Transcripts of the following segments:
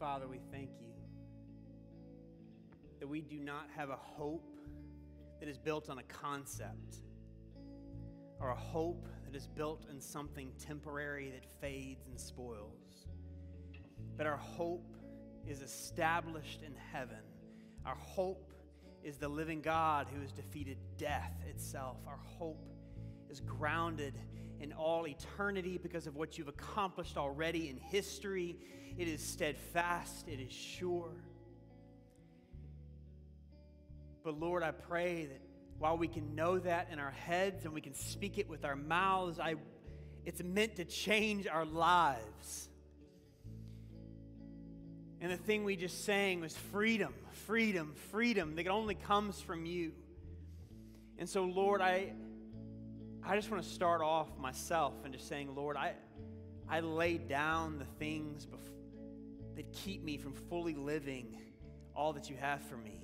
Father, we thank you that we do not have a hope that is built on a concept or a hope that is built in something temporary that fades and spoils. But our hope is established in heaven. Our hope is the living God who has defeated death itself. Our hope is grounded in all eternity because of what you've accomplished already in history. It is steadfast, it is sure. But Lord, I pray that while we can know that in our heads and we can speak it with our mouths, I, it's meant to change our lives. And the thing we just sang was freedom, freedom, freedom that only comes from you. And so, Lord, I, I just want to start off myself and just saying, Lord, I, I lay down the things bef- that keep me from fully living all that you have for me.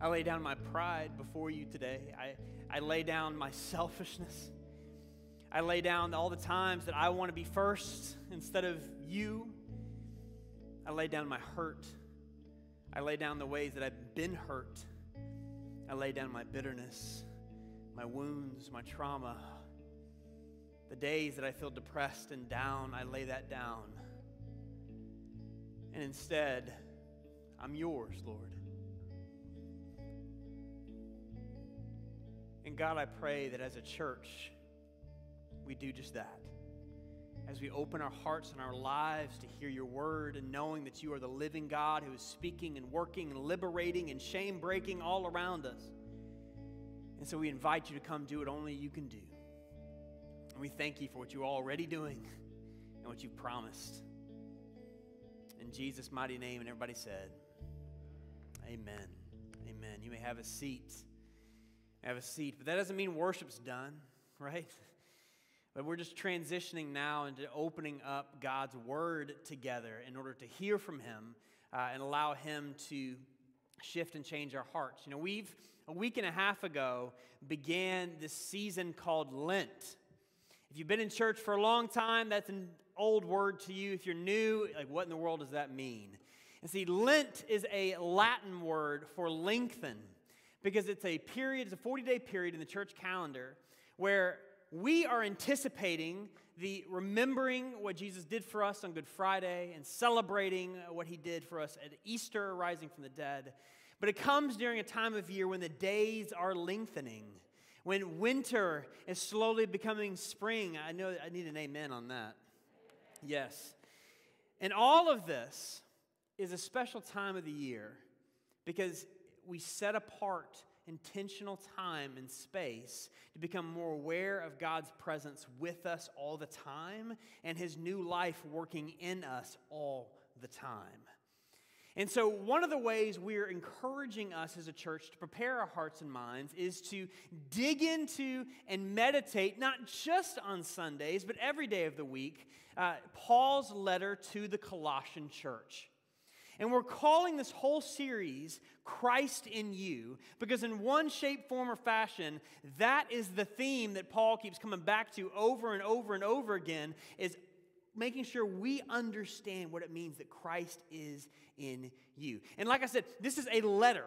I lay down my pride before you today. I, I lay down my selfishness. I lay down all the times that I want to be first instead of you. I lay down my hurt. I lay down the ways that I've been hurt. I lay down my bitterness, my wounds, my trauma. The days that I feel depressed and down, I lay that down. And instead, I'm yours, Lord. And God, I pray that as a church, we do just that. As we open our hearts and our lives to hear your word and knowing that you are the living God who is speaking and working and liberating and shame breaking all around us. And so we invite you to come do what only you can do. And we thank you for what you're already doing and what you've promised. In Jesus' mighty name, and everybody said, Amen. Amen. You may have a seat have a seat. But that doesn't mean worship's done, right? But we're just transitioning now into opening up God's word together in order to hear from Him uh, and allow Him to shift and change our hearts. You know, we've a week and a half ago began this season called Lent. If you've been in church for a long time, that's an old word to you. If you're new, like what in the world does that mean? And see, Lent is a Latin word for lengthen because it's a period, it's a 40 day period in the church calendar where we are anticipating the remembering what Jesus did for us on Good Friday and celebrating what he did for us at Easter, rising from the dead. But it comes during a time of year when the days are lengthening, when winter is slowly becoming spring. I know I need an amen on that. Yes. And all of this is a special time of the year because we set apart intentional time and space to become more aware of God's presence with us all the time and His new life working in us all the time. And so, one of the ways we're encouraging us as a church to prepare our hearts and minds is to dig into and meditate, not just on Sundays, but every day of the week, uh, Paul's letter to the Colossian church. And we're calling this whole series Christ in You because, in one shape, form, or fashion, that is the theme that Paul keeps coming back to over and over and over again is making sure we understand what it means that Christ is in you. And like I said, this is a letter.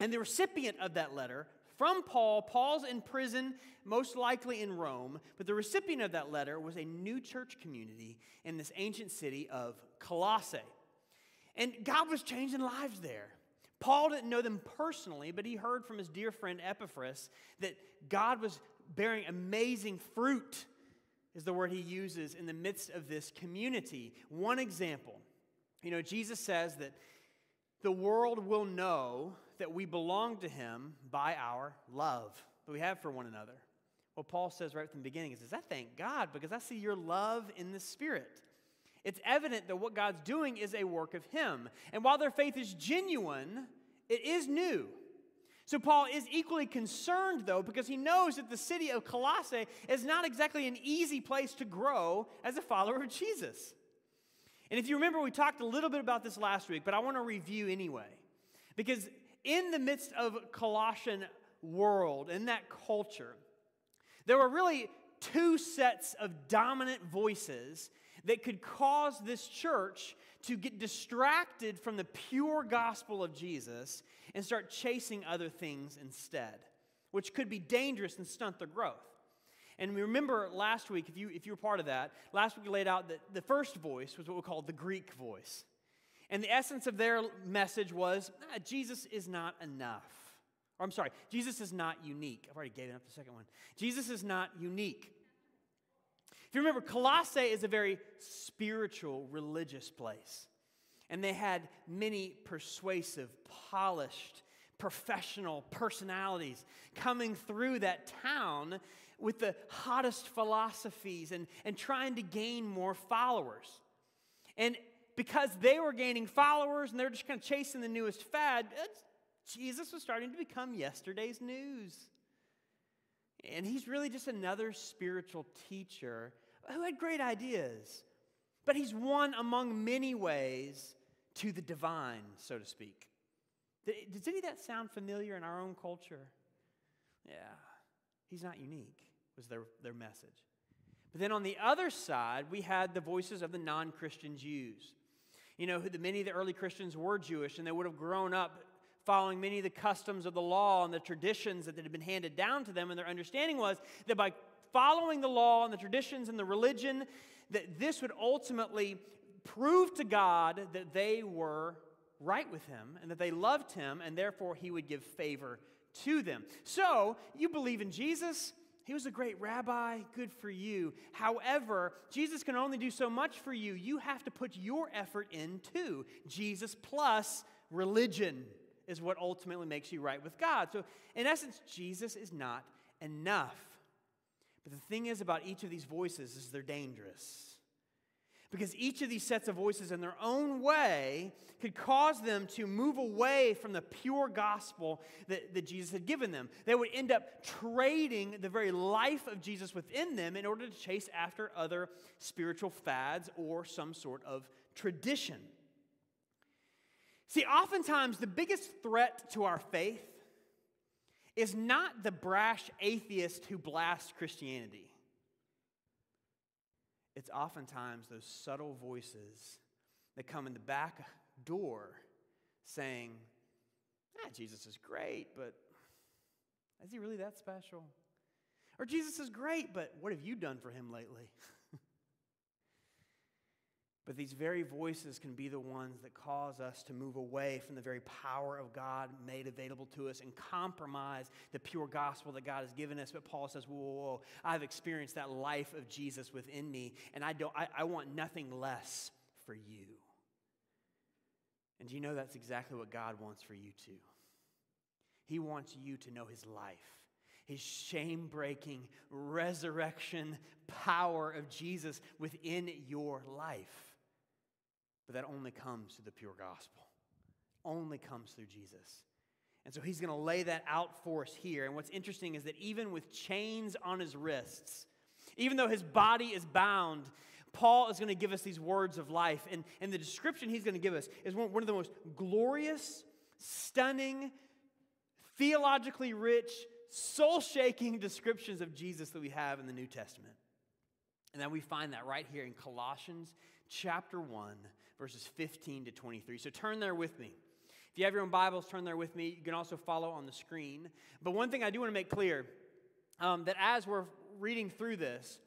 And the recipient of that letter from Paul, Paul's in prison, most likely in Rome, but the recipient of that letter was a new church community in this ancient city of Colossae. And God was changing lives there. Paul didn't know them personally, but he heard from his dear friend Epaphras that God was bearing amazing fruit, is the word he uses in the midst of this community. One example, you know, Jesus says that the world will know that we belong to him by our love that we have for one another. What Paul says right from the beginning, is, says, I thank God because I see your love in the Spirit. It's evident that what God's doing is a work of Him. And while their faith is genuine, it is new. So Paul is equally concerned, though, because he knows that the city of Colossae is not exactly an easy place to grow as a follower of Jesus. And if you remember, we talked a little bit about this last week, but I want to review anyway. Because in the midst of Colossian world, in that culture, there were really two sets of dominant voices that could cause this church to get distracted from the pure gospel of Jesus and start chasing other things instead, which could be dangerous and stunt their growth. And we remember last week, if you, if you were part of that, last week we laid out that the first voice was what we call the Greek voice. And the essence of their message was ah, Jesus is not enough. Or I'm sorry, Jesus is not unique. I've already given up the second one. Jesus is not unique. You remember, Colossae is a very spiritual, religious place. And they had many persuasive, polished, professional personalities coming through that town with the hottest philosophies and, and trying to gain more followers. And because they were gaining followers and they're just kind of chasing the newest fad, Jesus was starting to become yesterday's news. And he's really just another spiritual teacher who had great ideas. But he's one among many ways to the divine, so to speak. Does any of that sound familiar in our own culture? Yeah, he's not unique, was their, their message. But then on the other side, we had the voices of the non Christian Jews. You know, the, many of the early Christians were Jewish, and they would have grown up following many of the customs of the law and the traditions that had been handed down to them. And their understanding was that by following the law and the traditions and the religion, that this would ultimately prove to God that they were right with Him and that they loved Him, and therefore He would give favor to them. So, you believe in Jesus. He was a great rabbi, good for you. However, Jesus can only do so much for you. You have to put your effort into Jesus plus religion is what ultimately makes you right with God. So, in essence, Jesus is not enough. But the thing is about each of these voices is they're dangerous. Because each of these sets of voices in their own way could cause them to move away from the pure gospel that, that Jesus had given them. They would end up trading the very life of Jesus within them in order to chase after other spiritual fads or some sort of tradition. See, oftentimes the biggest threat to our faith is not the brash atheist who blasts Christianity. It's oftentimes those subtle voices that come in the back door saying, ah, Jesus is great, but is he really that special? Or Jesus is great, but what have you done for him lately? But these very voices can be the ones that cause us to move away from the very power of God made available to us and compromise the pure gospel that God has given us. But Paul says, Whoa, whoa, whoa. I've experienced that life of Jesus within me, and I, don't, I, I want nothing less for you. And do you know that's exactly what God wants for you too? He wants you to know his life his shame breaking resurrection power of Jesus within your life. But that only comes through the pure gospel, only comes through Jesus. And so he's going to lay that out for us here. And what's interesting is that even with chains on his wrists, even though his body is bound, Paul is going to give us these words of life. And, and the description he's going to give us is one, one of the most glorious, stunning, theologically rich, soul shaking descriptions of Jesus that we have in the New Testament. And then we find that right here in Colossians chapter 1, verses 15 to 23. So turn there with me. If you have your own Bibles, turn there with me. You can also follow on the screen. But one thing I do want to make clear um, that as we're reading through this,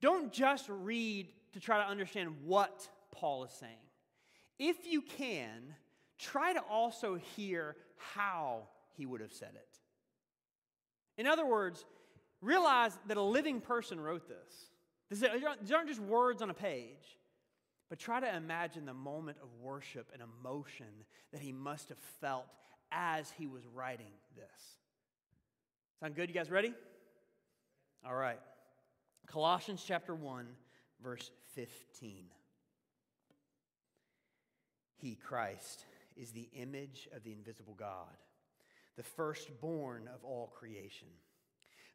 don't just read to try to understand what Paul is saying. If you can, try to also hear how he would have said it. In other words, realize that a living person wrote this. These aren't just words on a page. But try to imagine the moment of worship and emotion that he must have felt as he was writing this. Sound good? You guys ready? All right. Colossians chapter 1, verse 15. He, Christ, is the image of the invisible God, the firstborn of all creation.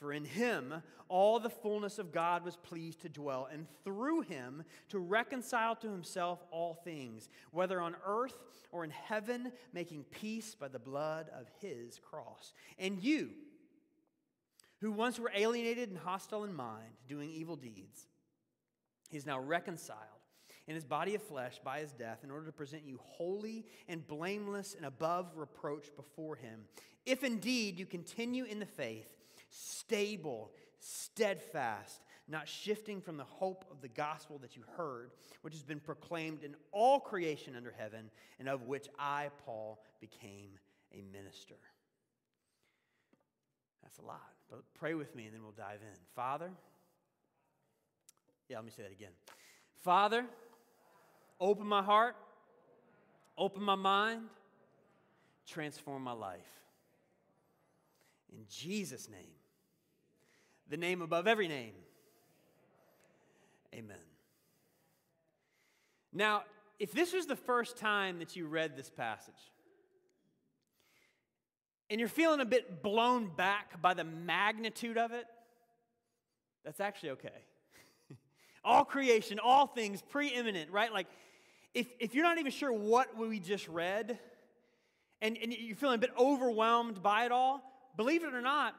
For in him all the fullness of God was pleased to dwell, and through him to reconcile to himself all things, whether on earth or in heaven, making peace by the blood of his cross. And you, who once were alienated and hostile in mind, doing evil deeds, he is now reconciled in his body of flesh by his death in order to present you holy and blameless and above reproach before him. If indeed you continue in the faith, stable, steadfast, not shifting from the hope of the gospel that you heard, which has been proclaimed in all creation under heaven, and of which I, Paul, became a minister. That's a lot, but pray with me and then we'll dive in. Father, yeah, let me say that again. Father, open my heart, open my mind, transform my life. In Jesus' name the name above every name. Amen. Now, if this was the first time that you read this passage, and you're feeling a bit blown back by the magnitude of it, that's actually okay. all creation, all things preeminent, right? Like, if, if you're not even sure what we just read, and, and you're feeling a bit overwhelmed by it all, believe it or not,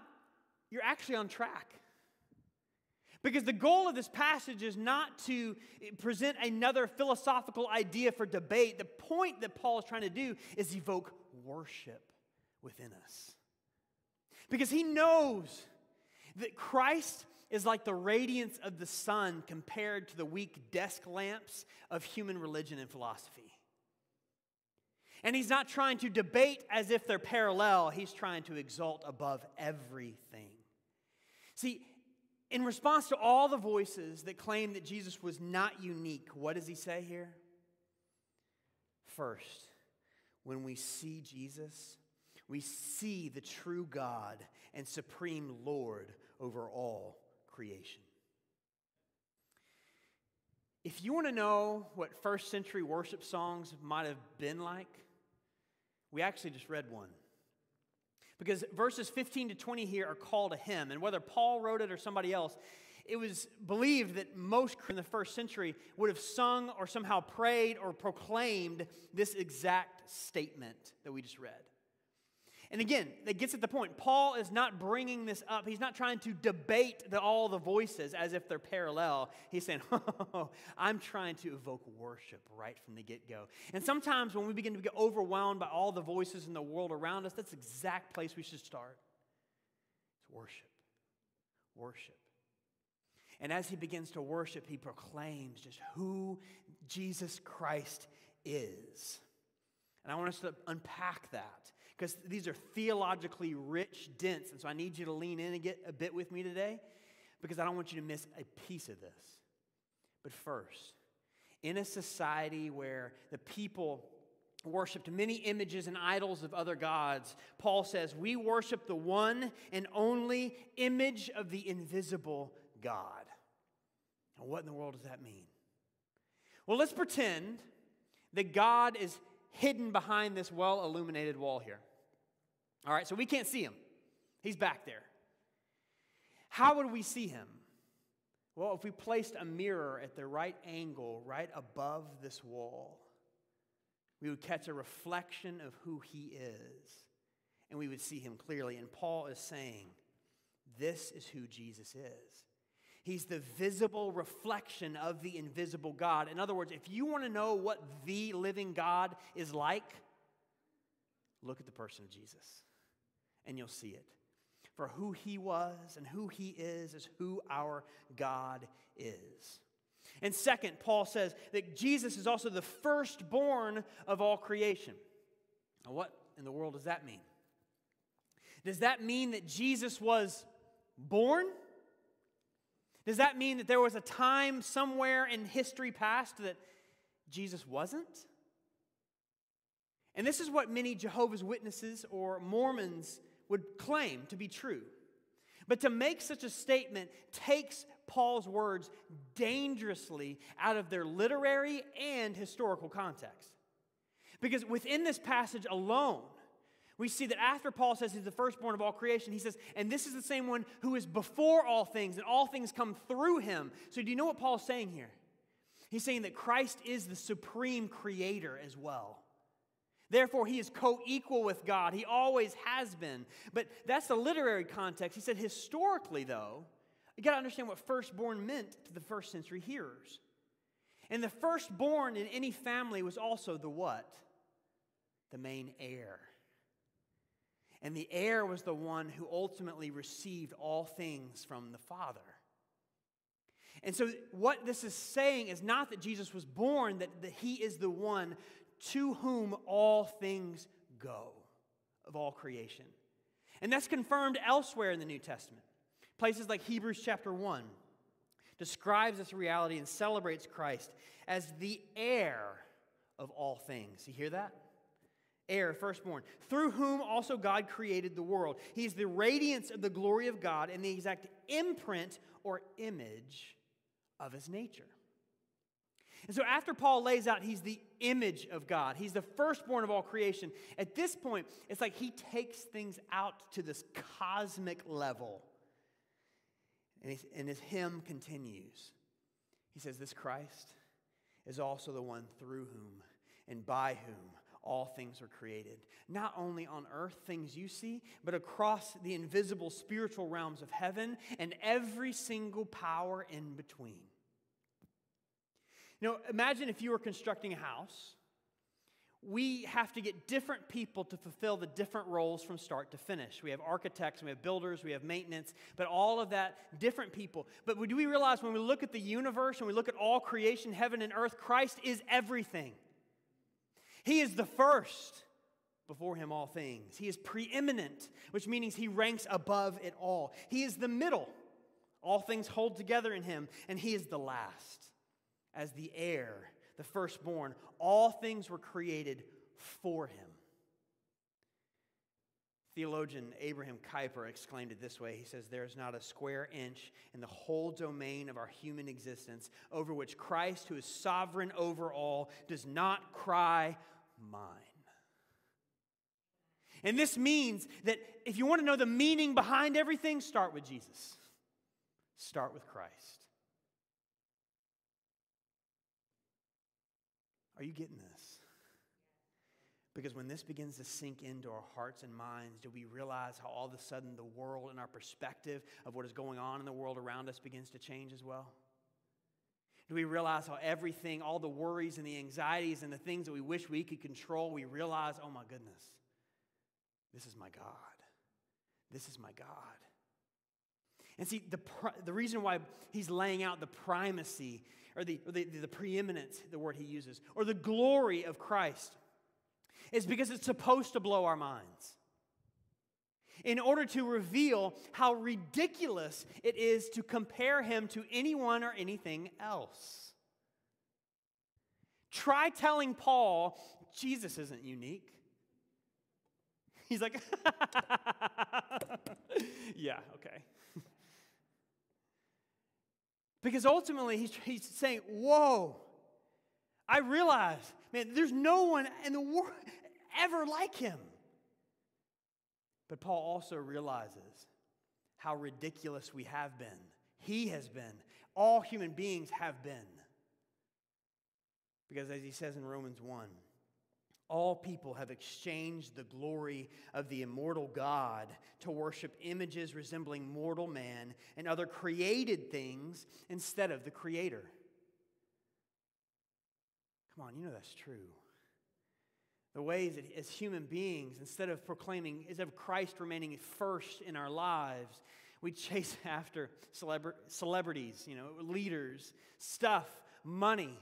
you're actually on track. Because the goal of this passage is not to present another philosophical idea for debate. The point that Paul is trying to do is evoke worship within us. Because he knows that Christ is like the radiance of the sun compared to the weak desk lamps of human religion and philosophy. And he's not trying to debate as if they're parallel, he's trying to exalt above everything. See, in response to all the voices that claim that Jesus was not unique, what does he say here? First, when we see Jesus, we see the true God and supreme Lord over all creation. If you want to know what first century worship songs might have been like, we actually just read one. Because verses 15 to 20 here are called a hymn. And whether Paul wrote it or somebody else, it was believed that most in the first century would have sung or somehow prayed or proclaimed this exact statement that we just read. And again, that gets at the point. Paul is not bringing this up. He's not trying to debate the, all the voices as if they're parallel. He's saying, oh, I'm trying to evoke worship right from the get go. And sometimes when we begin to get overwhelmed by all the voices in the world around us, that's the exact place we should start. It's worship. Worship. And as he begins to worship, he proclaims just who Jesus Christ is. And I want us to unpack that because these are theologically rich, dense. And so I need you to lean in and get a bit with me today because I don't want you to miss a piece of this. But first, in a society where the people worshiped many images and idols of other gods, Paul says, We worship the one and only image of the invisible God. Now, what in the world does that mean? Well, let's pretend that God is hidden behind this well illuminated wall here. All right, so we can't see him. He's back there. How would we see him? Well, if we placed a mirror at the right angle, right above this wall, we would catch a reflection of who he is, and we would see him clearly. And Paul is saying, This is who Jesus is. He's the visible reflection of the invisible God. In other words, if you want to know what the living God is like, look at the person of Jesus and you'll see it. For who he was and who he is is who our God is. And second, Paul says that Jesus is also the firstborn of all creation. Now, what in the world does that mean? Does that mean that Jesus was born? Does that mean that there was a time somewhere in history past that Jesus wasn't? And this is what many Jehovah's Witnesses or Mormons would claim to be true. But to make such a statement takes Paul's words dangerously out of their literary and historical context. Because within this passage alone, we see that after Paul says he's the firstborn of all creation, he says, and this is the same one who is before all things, and all things come through him. So, do you know what Paul's saying here? He's saying that Christ is the supreme creator as well. Therefore, he is co equal with God. He always has been. But that's the literary context. He said, historically, though, you got to understand what firstborn meant to the first century hearers. And the firstborn in any family was also the what? The main heir. And the heir was the one who ultimately received all things from the Father. And so, what this is saying is not that Jesus was born, that, that he is the one to whom all things go of all creation. And that's confirmed elsewhere in the New Testament. Places like Hebrews chapter 1 describes this reality and celebrates Christ as the heir of all things. You hear that? Heir, firstborn, through whom also God created the world. He's the radiance of the glory of God and the exact imprint or image of his nature. And so, after Paul lays out he's the image of God, he's the firstborn of all creation, at this point, it's like he takes things out to this cosmic level. And, and his hymn continues. He says, This Christ is also the one through whom and by whom all things are created. Not only on earth, things you see, but across the invisible spiritual realms of heaven and every single power in between. Know, imagine if you were constructing a house. We have to get different people to fulfill the different roles from start to finish. We have architects, we have builders, we have maintenance, but all of that, different people. But do we realize when we look at the universe and we look at all creation, heaven and earth, Christ is everything. He is the first. Before him, all things. He is preeminent, which means he ranks above it all. He is the middle. All things hold together in him, and he is the last as the heir, the firstborn. All things were created for him. Theologian Abraham Kuyper exclaimed it this way He says, There is not a square inch in the whole domain of our human existence over which Christ, who is sovereign over all, does not cry, Mine. And this means that if you want to know the meaning behind everything, start with Jesus, start with Christ. Are you getting this? Because when this begins to sink into our hearts and minds, do we realize how all of a sudden the world and our perspective of what is going on in the world around us begins to change as well? Do we realize how everything, all the worries and the anxieties and the things that we wish we could control, we realize, oh my goodness, this is my God. This is my God. And see, the, the reason why he's laying out the primacy or the, or the, the preeminence, the word he uses, or the glory of Christ, is because it's supposed to blow our minds. In order to reveal how ridiculous it is to compare him to anyone or anything else. Try telling Paul, Jesus isn't unique. He's like, yeah, okay. Because ultimately, he's, he's saying, Whoa, I realize, man, there's no one in the world ever like him. But Paul also realizes how ridiculous we have been. He has been. All human beings have been. Because as he says in Romans 1, all people have exchanged the glory of the immortal God to worship images resembling mortal man and other created things instead of the Creator. Come on, you know that's true. The ways that as human beings, instead of proclaiming, instead of Christ remaining first in our lives, we chase after celebra- celebrities, you know, leaders, stuff, money.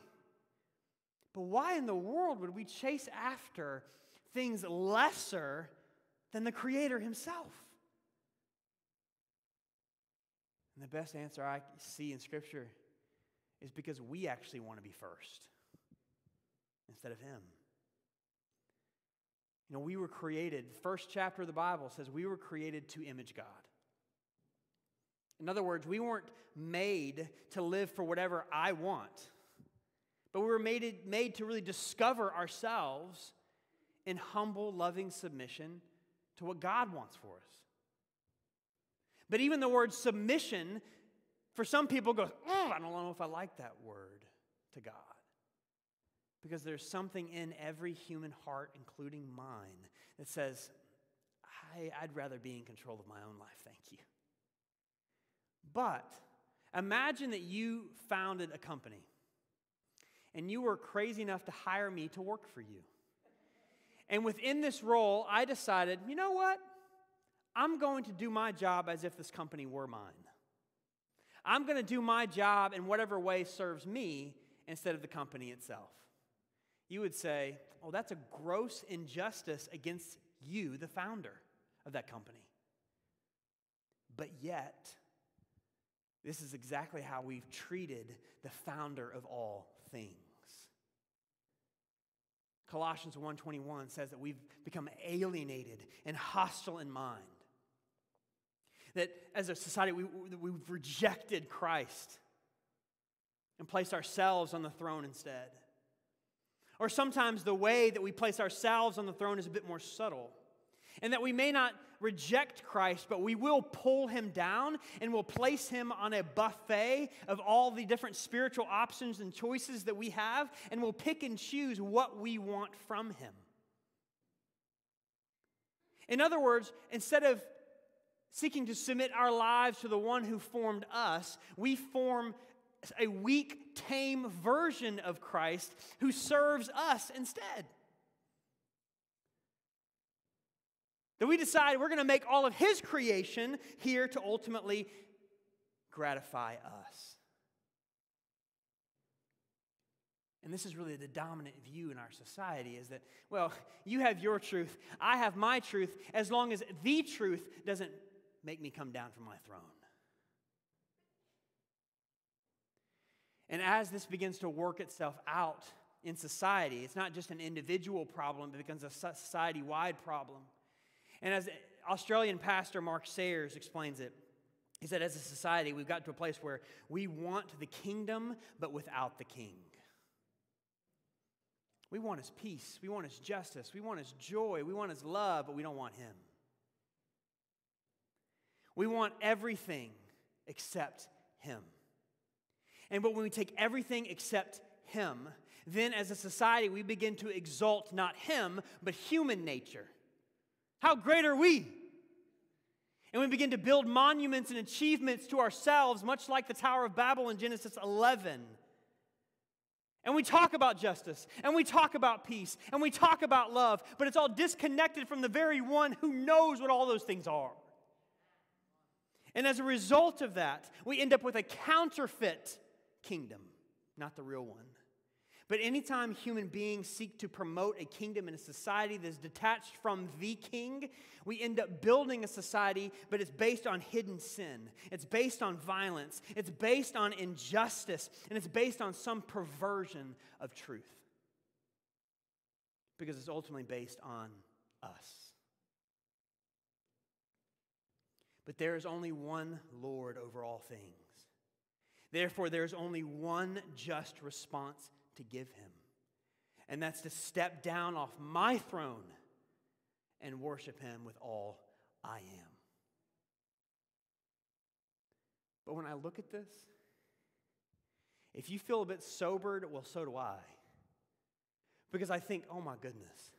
But why in the world would we chase after things lesser than the Creator Himself? And the best answer I see in Scripture is because we actually want to be first instead of Him. You know, we were created, first chapter of the Bible says we were created to image God. In other words, we weren't made to live for whatever I want, but we were made, made to really discover ourselves in humble, loving submission to what God wants for us. But even the word submission, for some people, goes, oh, I don't know if I like that word to God. Because there's something in every human heart, including mine, that says, I, would rather be in control of my own life, thank you. But imagine that you founded a company and you were crazy enough to hire me to work for you. And within this role, I decided, you know what? I'm going to do my job as if this company were mine. I'm going to do my job in whatever way serves me instead of the company itself. You would say, oh, that's a gross injustice against you, the founder of that company. But yet, this is exactly how we've treated the founder of all things. Colossians 1:21 says that we've become alienated and hostile in mind. That as a society we, we've rejected Christ and placed ourselves on the throne instead. Or sometimes the way that we place ourselves on the throne is a bit more subtle. And that we may not reject Christ, but we will pull him down and we'll place him on a buffet of all the different spiritual options and choices that we have, and we'll pick and choose what we want from him. In other words, instead of seeking to submit our lives to the one who formed us, we form a weak, tame version of Christ who serves us instead. That we decide we're going to make all of His creation here to ultimately gratify us. And this is really the dominant view in our society is that, well, you have your truth, I have my truth, as long as the truth doesn't make me come down from my throne. And as this begins to work itself out in society, it's not just an individual problem, it becomes a society wide problem. And as Australian pastor Mark Sayers explains it, he said, as a society, we've got to a place where we want the kingdom, but without the king. We want his peace. We want his justice. We want his joy. We want his love, but we don't want him. We want everything except him. And but when we take everything except him, then as a society, we begin to exalt not him, but human nature. How great are we? And we begin to build monuments and achievements to ourselves, much like the Tower of Babel in Genesis 11. And we talk about justice, and we talk about peace, and we talk about love, but it's all disconnected from the very one who knows what all those things are. And as a result of that, we end up with a counterfeit kingdom, not the real one. But anytime human beings seek to promote a kingdom in a society that's detached from the king, we end up building a society, but it's based on hidden sin. It's based on violence. It's based on injustice. And it's based on some perversion of truth. Because it's ultimately based on us. But there is only one Lord over all things. Therefore, there is only one just response to give him. And that's to step down off my throne and worship him with all I am. But when I look at this, if you feel a bit sobered, well, so do I. Because I think, oh my goodness,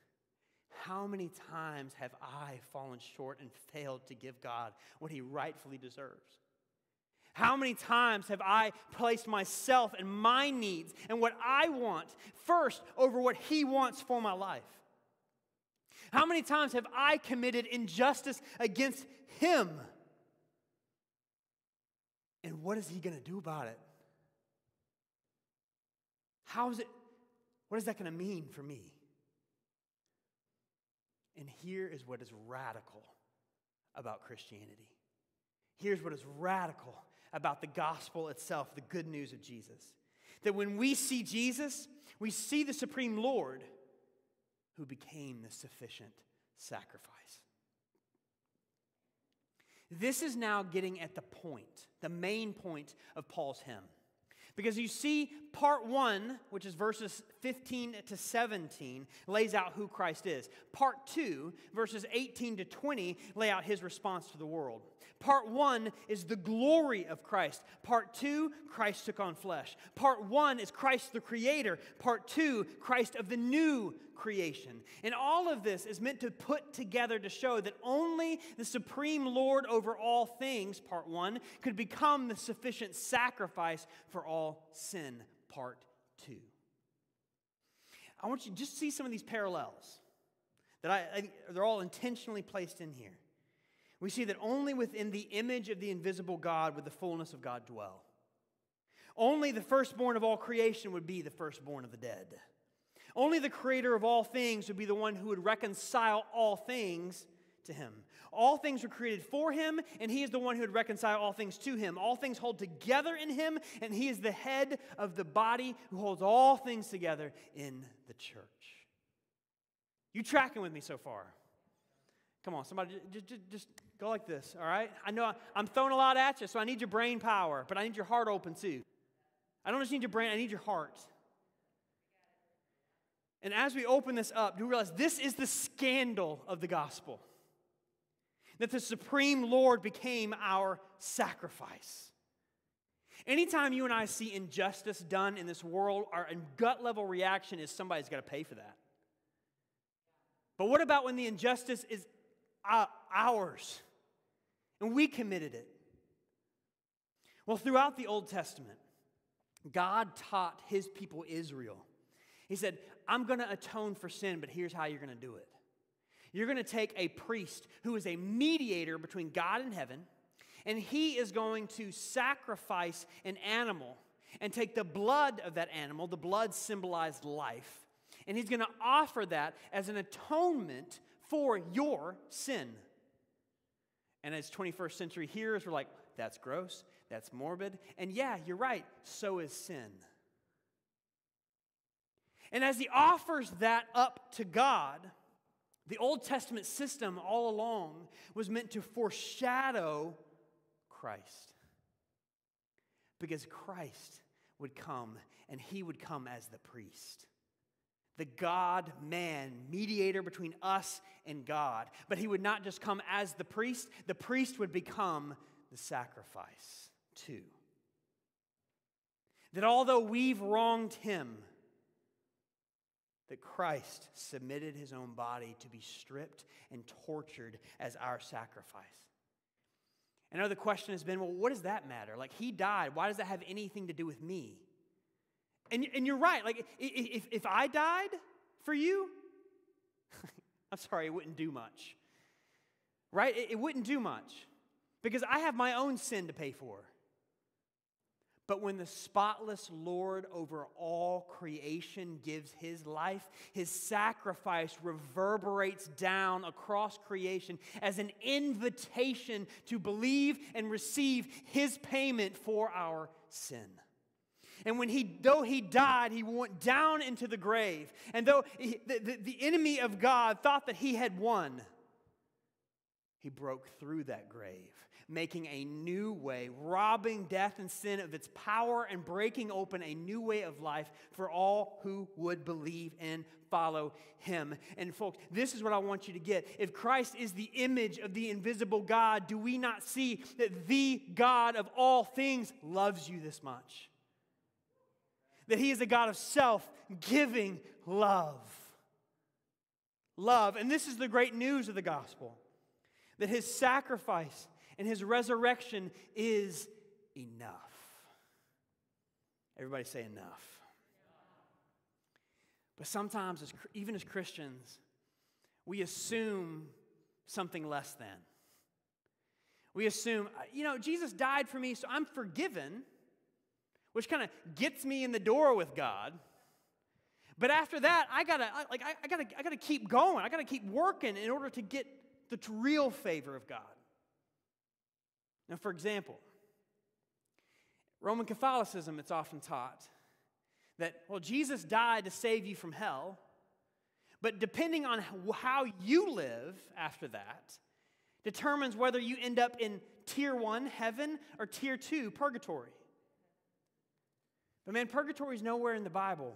how many times have I fallen short and failed to give God what he rightfully deserves? How many times have I placed myself and my needs and what I want first over what He wants for my life? How many times have I committed injustice against Him? And what is He going to do about it? How is it? What is that going to mean for me? And here is what is radical about Christianity. Here's what is radical about the gospel itself, the good news of Jesus. That when we see Jesus, we see the supreme Lord who became the sufficient sacrifice. This is now getting at the point, the main point of Paul's hymn. Because you see, part one, which is verses 15 to 17, lays out who Christ is. Part two, verses 18 to 20, lay out his response to the world. Part one is the glory of Christ. Part two, Christ took on flesh. Part one is Christ the Creator. Part two, Christ of the new creation. And all of this is meant to put together to show that only the supreme Lord over all things, part one, could become the sufficient sacrifice for all sin, part two. I want you to just see some of these parallels that I, I they're all intentionally placed in here we see that only within the image of the invisible God would the fullness of God dwell. Only the firstborn of all creation would be the firstborn of the dead. Only the creator of all things would be the one who would reconcile all things to him. All things were created for him, and he is the one who would reconcile all things to him. All things hold together in him, and he is the head of the body who holds all things together in the church. You tracking with me so far? Come on, somebody, just, just, just go like this, all right? I know I'm throwing a lot at you, so I need your brain power, but I need your heart open too. I don't just need your brain, I need your heart. And as we open this up, do we realize this is the scandal of the gospel that the supreme Lord became our sacrifice. Anytime you and I see injustice done in this world, our gut level reaction is somebody's got to pay for that. But what about when the injustice is uh, ours. And we committed it. Well, throughout the Old Testament, God taught his people Israel. He said, I'm going to atone for sin, but here's how you're going to do it. You're going to take a priest who is a mediator between God and heaven, and he is going to sacrifice an animal and take the blood of that animal, the blood symbolized life, and he's going to offer that as an atonement for your sin. And as 21st century hearers, we're like, that's gross, that's morbid. And yeah, you're right, so is sin. And as he offers that up to God, the Old Testament system all along was meant to foreshadow Christ. Because Christ would come and he would come as the priest the God man, mediator between us and God. But he would not just come as the priest, the priest would become the sacrifice too. That although we've wronged him, that Christ submitted his own body to be stripped and tortured as our sacrifice. Know the question has been well, what does that matter? Like, he died. Why does that have anything to do with me? And, and you're right. Like, if, if I died for you, I'm sorry, it wouldn't do much. Right? It, it wouldn't do much because I have my own sin to pay for. But when the spotless Lord over all creation gives his life, his sacrifice reverberates down across creation as an invitation to believe and receive his payment for our sin. And when he, though he died, he went down into the grave. And though he, the, the, the enemy of God thought that he had won, he broke through that grave, making a new way, robbing death and sin of its power and breaking open a new way of life for all who would believe and follow him. And folks, this is what I want you to get. If Christ is the image of the invisible God, do we not see that the God of all things loves you this much? that He is a God of self giving love. Love. And this is the great news of the gospel that His sacrifice and His resurrection is enough. Everybody say enough. But sometimes, as, even as Christians, we assume something less than. We assume, uh, you know, Jesus died for me, so I'm forgiven which kind of gets me in the door with God. But after that, I gotta like I, I, gotta I gotta keep going. I gotta keep working in order to get the real favor of God. Now, for example, Roman Catholicism, it's often taught that well, Jesus died to save you from hell, But depending on how you live after that, determines whether you end up in tier one, heaven, or tier two, purgatory. But man, purgatory is nowhere in the Bible.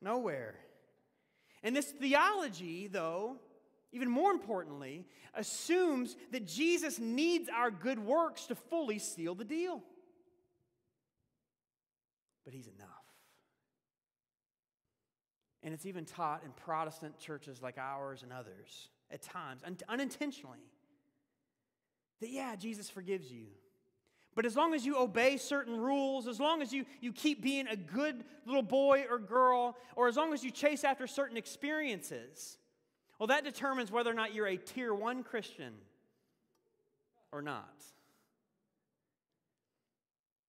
Nowhere. And this theology, though, even more importantly, assumes that Jesus needs our good works to fully seal the deal. But he's enough. And it's even taught in Protestant churches like ours and others at times, un- unintentionally, that yeah, Jesus forgives you. But as long as you obey certain rules, as long as you, you keep being a good little boy or girl, or as long as you chase after certain experiences, well, that determines whether or not you're a tier one Christian or not.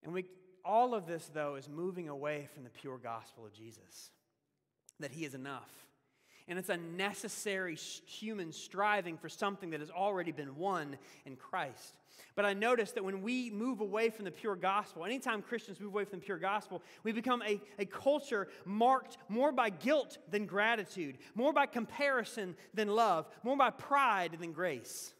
And we, all of this, though, is moving away from the pure gospel of Jesus that He is enough. And it's a necessary human striving for something that has already been won in Christ. But I notice that when we move away from the pure gospel, anytime Christians move away from the pure gospel, we become a, a culture marked more by guilt than gratitude, more by comparison than love, more by pride than grace.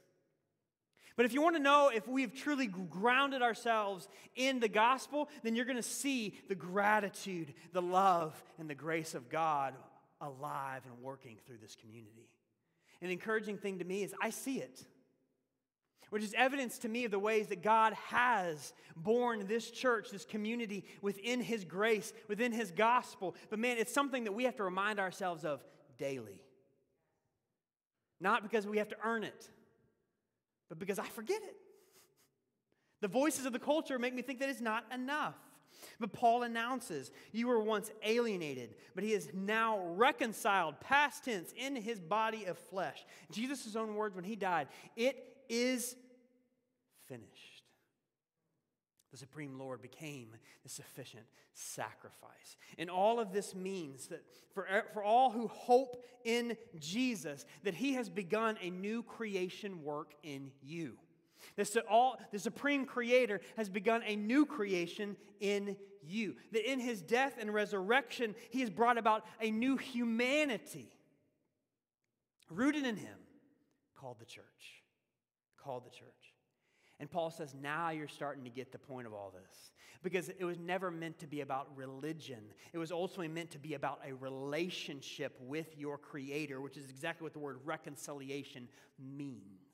But if you want to know if we've truly grounded ourselves in the gospel, then you're going to see the gratitude, the love, and the grace of God alive and working through this community. An encouraging thing to me is I see it, which is evidence to me of the ways that God has born this church, this community within His grace, within His gospel. But man, it's something that we have to remind ourselves of daily. Not because we have to earn it, but because I forget it. The voices of the culture make me think that it's not enough. But Paul announces, You were once alienated, but he is now reconciled, past tense, in his body of flesh. Jesus' own words when he died, It is finished. The Supreme Lord became the sufficient sacrifice. And all of this means that for, for all who hope in Jesus, that he has begun a new creation work in you. The, all, the Supreme Creator has begun a new creation in you. That in his death and resurrection, he has brought about a new humanity rooted in him called the church. Called the church. And Paul says, now you're starting to get the point of all this. Because it was never meant to be about religion. It was ultimately meant to be about a relationship with your Creator, which is exactly what the word reconciliation means.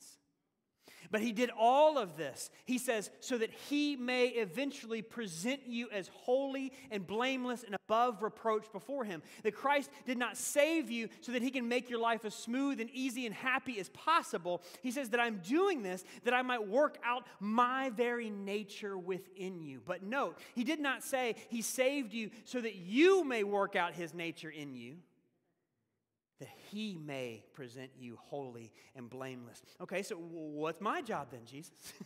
But he did all of this, he says, so that he may eventually present you as holy and blameless and above reproach before him. That Christ did not save you so that he can make your life as smooth and easy and happy as possible. He says that I'm doing this that I might work out my very nature within you. But note, he did not say he saved you so that you may work out his nature in you that he may present you holy and blameless. Okay, so what's my job then, Jesus?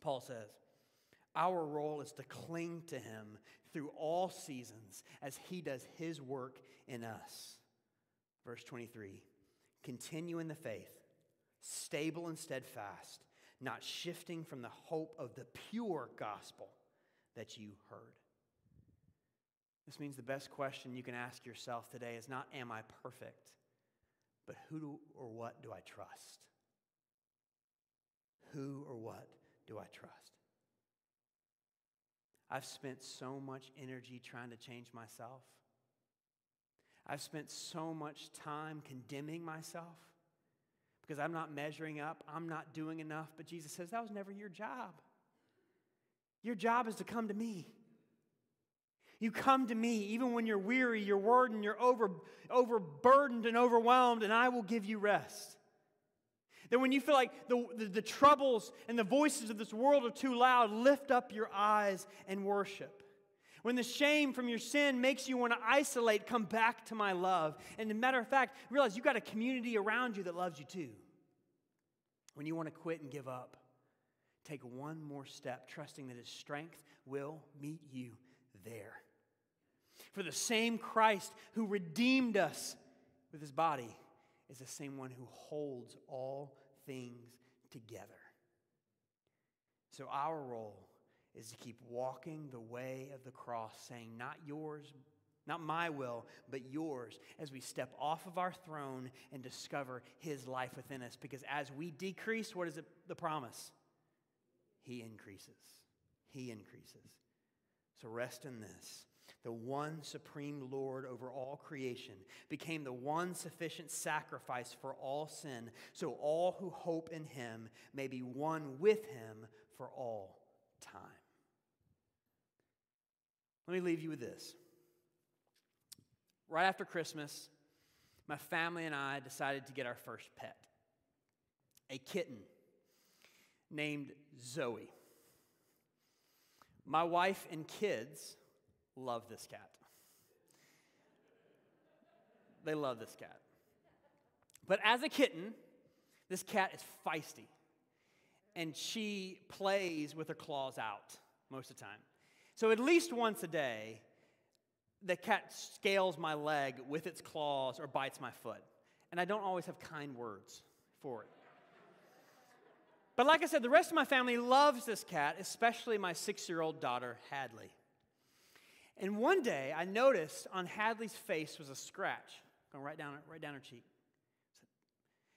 Paul says, Our role is to cling to him through all seasons as he does his work in us. Verse 23 Continue in the faith, stable and steadfast, not shifting from the hope of the pure gospel that you heard. This means the best question you can ask yourself today is not, Am I perfect? but who do, or what do I trust? Who or what do I trust? I've spent so much energy trying to change myself. I've spent so much time condemning myself because I'm not measuring up, I'm not doing enough. But Jesus says that was never your job. Your job is to come to me. You come to me even when you're weary, you're burdened, you're over, overburdened and overwhelmed, and I will give you rest. That when you feel like the, the, the troubles and the voices of this world are too loud, lift up your eyes and worship. When the shame from your sin makes you want to isolate, come back to my love. And as a matter of fact, realize you've got a community around you that loves you too. When you want to quit and give up, take one more step, trusting that His strength will meet you there. For the same Christ who redeemed us with his body is the same one who holds all things together. So our role is to keep walking the way of the cross, saying, Not yours, Not my will, but yours, as we step off of our throne and discover his life within us. Because as we decrease, what is it, the promise? He increases. He increases. So rest in this. The one supreme Lord over all creation became the one sufficient sacrifice for all sin, so all who hope in him may be one with him for all time. Let me leave you with this. Right after Christmas, my family and I decided to get our first pet a kitten named Zoe. My wife and kids love this cat. They love this cat. But as a kitten, this cat is feisty and she plays with her claws out most of the time. So at least once a day, the cat scales my leg with its claws or bites my foot. And I don't always have kind words for it. But like I said, the rest of my family loves this cat, especially my six year old daughter, Hadley. And one day I noticed on Hadley's face was a scratch going right down, right down her cheek.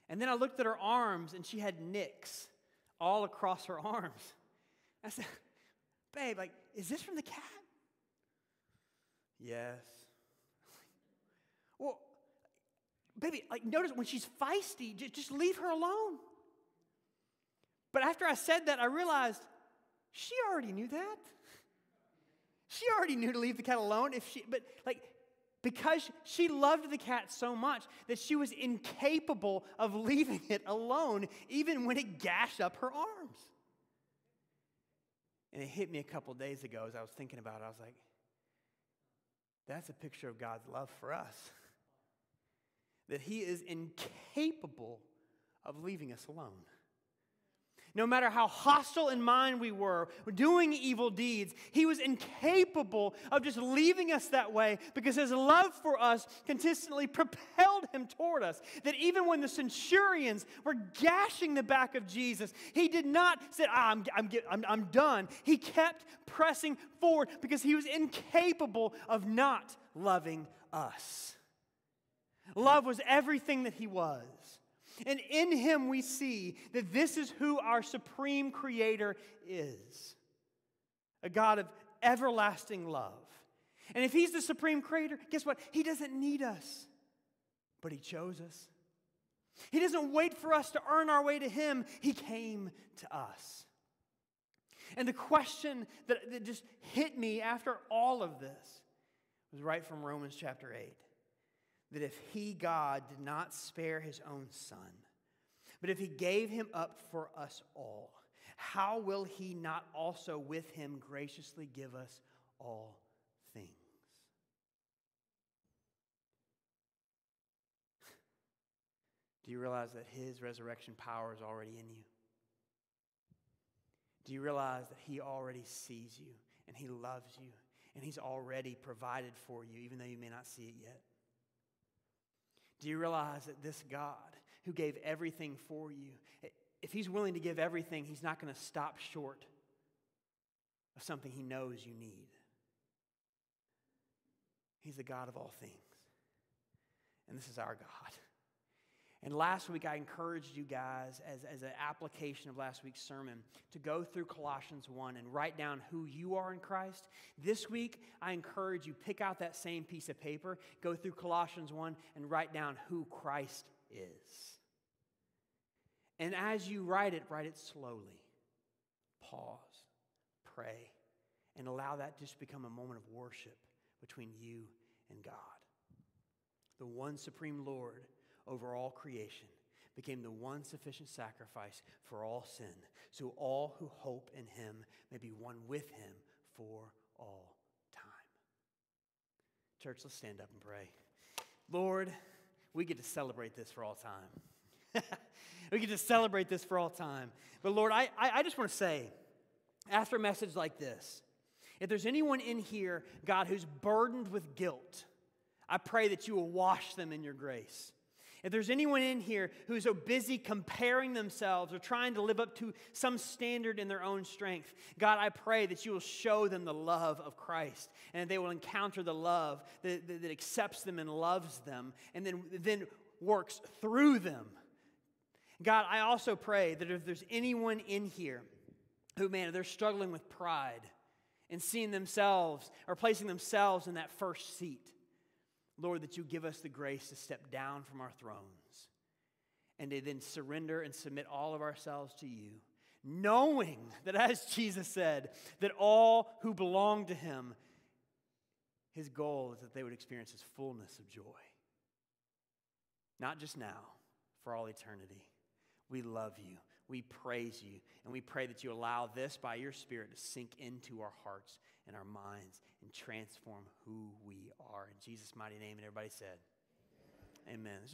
And then I looked at her arms and she had nicks all across her arms. I said, Babe, like, is this from the cat? Yes. Well, baby, like, notice when she's feisty, just leave her alone. But after I said that, I realized she already knew that. She already knew to leave the cat alone if she, but like, because she loved the cat so much that she was incapable of leaving it alone, even when it gashed up her arms. And it hit me a couple days ago as I was thinking about it. I was like, that's a picture of God's love for us. that He is incapable of leaving us alone. No matter how hostile in mind we were, doing evil deeds, he was incapable of just leaving us that way because his love for us consistently propelled him toward us. That even when the centurions were gashing the back of Jesus, he did not say, ah, I'm, I'm, I'm, I'm done. He kept pressing forward because he was incapable of not loving us. Love was everything that he was. And in him we see that this is who our supreme creator is a God of everlasting love. And if he's the supreme creator, guess what? He doesn't need us, but he chose us. He doesn't wait for us to earn our way to him, he came to us. And the question that, that just hit me after all of this was right from Romans chapter 8 that if he, God, did not spare his own son, but if he gave him up for us all, how will he not also with him graciously give us all things? Do you realize that his resurrection power is already in you? Do you realize that he already sees you and he loves you and he's already provided for you, even though you may not see it yet? Do you realize that this God who gave everything for you, if He's willing to give everything, He's not going to stop short of something He knows you need? He's the God of all things. And this is our God. And last week, I encouraged you guys, as, as an application of last week's sermon, to go through Colossians 1 and write down who you are in Christ. This week, I encourage you, pick out that same piece of paper, go through Colossians 1, and write down who Christ is. And as you write it, write it slowly. Pause, pray, and allow that just become a moment of worship between you and God. The one supreme Lord over all creation, became the one sufficient sacrifice for all sin, so all who hope in him may be one with him for all time. Church, let's stand up and pray. Lord, we get to celebrate this for all time. we get to celebrate this for all time. But Lord, I, I, I just want to say, after a message like this, if there's anyone in here, God, who's burdened with guilt, I pray that you will wash them in your grace. If there's anyone in here who's so busy comparing themselves or trying to live up to some standard in their own strength, God, I pray that you will show them the love of Christ and they will encounter the love that, that, that accepts them and loves them and then, then works through them. God, I also pray that if there's anyone in here who, man, they're struggling with pride and seeing themselves or placing themselves in that first seat, Lord, that you give us the grace to step down from our thrones and to then surrender and submit all of ourselves to you, knowing that, as Jesus said, that all who belong to him, his goal is that they would experience his fullness of joy. Not just now, for all eternity. We love you. We praise you. And we pray that you allow this by your Spirit to sink into our hearts and our minds and transform who we are. In Jesus' mighty name, and everybody said, Amen. Amen.